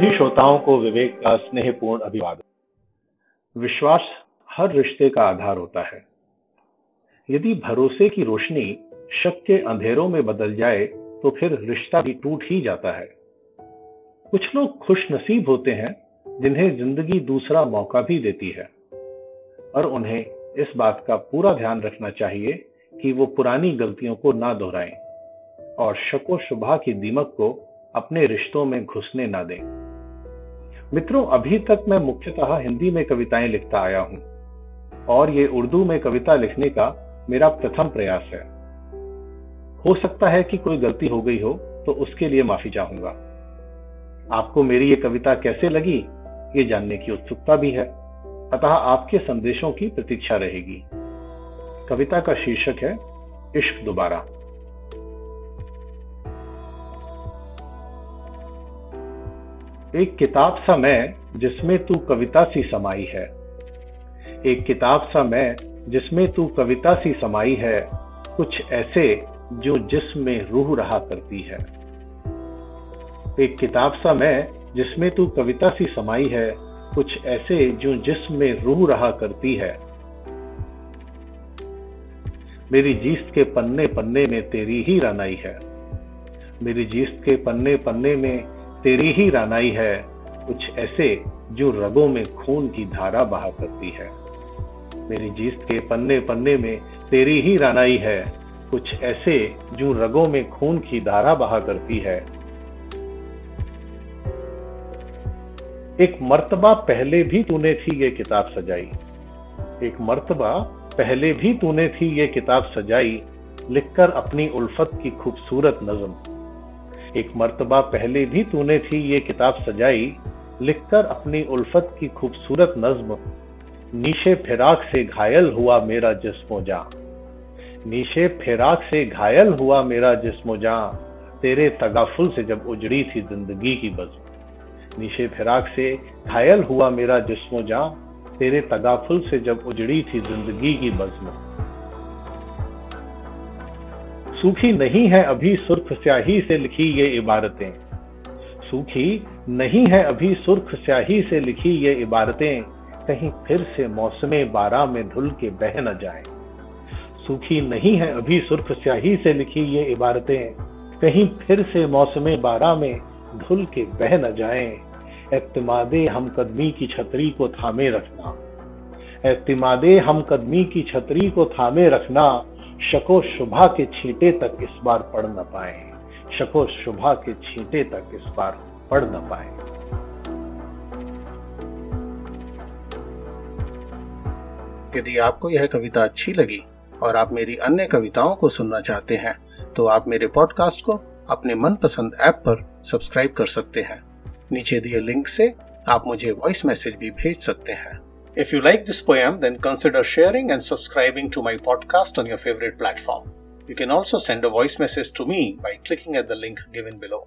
सभी श्रोताओं को विवेक का स्नेहपूर्ण अभिवादन। विश्वास हर रिश्ते का आधार होता है। यदि भरोसे की रोशनी शक के अंधेरों में बदल जाए तो फिर रिश्ता भी टूट ही जाता है। कुछ लोग खुश नसीब होते हैं, जिन्हें ज़िंदगी दूसरा मौका भी देती है। और उन्हें इस बात का पूरा ध्यान रखना चाहिए कि वो पुरानी गलतियों को ना दोहराएँ और शको शुभा की दीमक को अपने रिश्तों में घुसने ना दें। मित्रों, अभी तक मैं मुख्यतः हिंदी में कविताएँ लिखता आया हूँ और ये उर्दू में कविता लिखने का मेरा प्रथम प्रयास है। हो सकता है कि कोई गलती हो गई हो तो उसके लिए माफ़ी चाहूँगा। आपको मेरी ये कविता कैसे लगी, ये जानने की उत्सुकता भी है। अतः आपके संदेशों की प्रतीक्षा रहेगी। कविता का शीर्षक है, इश्क दोबारा। एक किताब सा मैं, जिसमें तू कविता सी समाई है। एक किताब सा मैं, जिसमें तू कविता सी समाई है। कुछ ऐसे, जो जिसमें रूह रहा करती है। एक किताब सा मैं, जिसमें तू कविता सी समाई है। कुछ ऐसे, जो जिसमें रूह रहा करती है। मेरी जीस्त के पन्ने पन्ने में तेरी ही रानाई है। मेरी जीस्त के पन्ने पन्ने में तेरी ही रानाई है, कुछ ऐसे जो रगों में खून की धारा बहा करती है। मेरी जीत के पन्ने पन्ने में तेरी ही रानाई है, कुछ ऐसे जो रगों में खून की धारा बहा करती है। एक मर्तबा पहले भी तूने थी ये किताब सजाई। एक मर्तबा पहले भी तूने थी ये किताब सजाई, लिखकर अपनी उल्फत की खूबसूरत नज्म। एक मर्तबा पहले भी तूने थी ये किताब सजाई, लिखकर अपनी उल्फत की खूबसूरत नज्म नीशे फिराक से घायल हुआ मेरा जिस्मो जा नीशे फिराक से घायल हुआ मेरा जिस्मो जा तेरे तगाफुल से जब उजड़ी थी ज़िंदगी की बज्म। नीशे फिराक से घायल हुआ मेरा जिस्मो जा तेरे तगाफुल से जब उजड़ी थी ज़िंदगी की बज्म। सूखी नहीं है अभी सुर्ख स्याही से लिखी ये इबारतें। सूखी नहीं है अभी सुर्ख स्याही से लिखी ये इबारतें। कहीं फिर से मौसम बारह में धुल के बह न जाए। सूखी नहीं है अभी सुर्ख स्याही से लिखी ये इबारतें। कहीं फिर से मौसम बारह में धुल के बह न जाए। एतमादे हम कदमी की छतरी को थामे रखना। एतमादे हम कदमी की छतरी को थामे रखना। शको शुभा के छींटे तक इस बार पढ़ न पाए। शको शुभा के छींटे तक इस बार पढ़ न पाए। यदि आपको यह कविता अच्छी लगी और आप मेरी अन्य कविताओं को सुनना चाहते हैं तो आप मेरे पॉडकास्ट को अपने मनपसंद ऐप पर सब्सक्राइब कर सकते हैं। नीचे दिए लिंक से आप मुझे वॉइस मैसेज भी भेज सकते हैं। If you like this poem, then consider sharing and subscribing to my podcast on your favorite platform. You can also send a voice message to me by clicking at the link given below.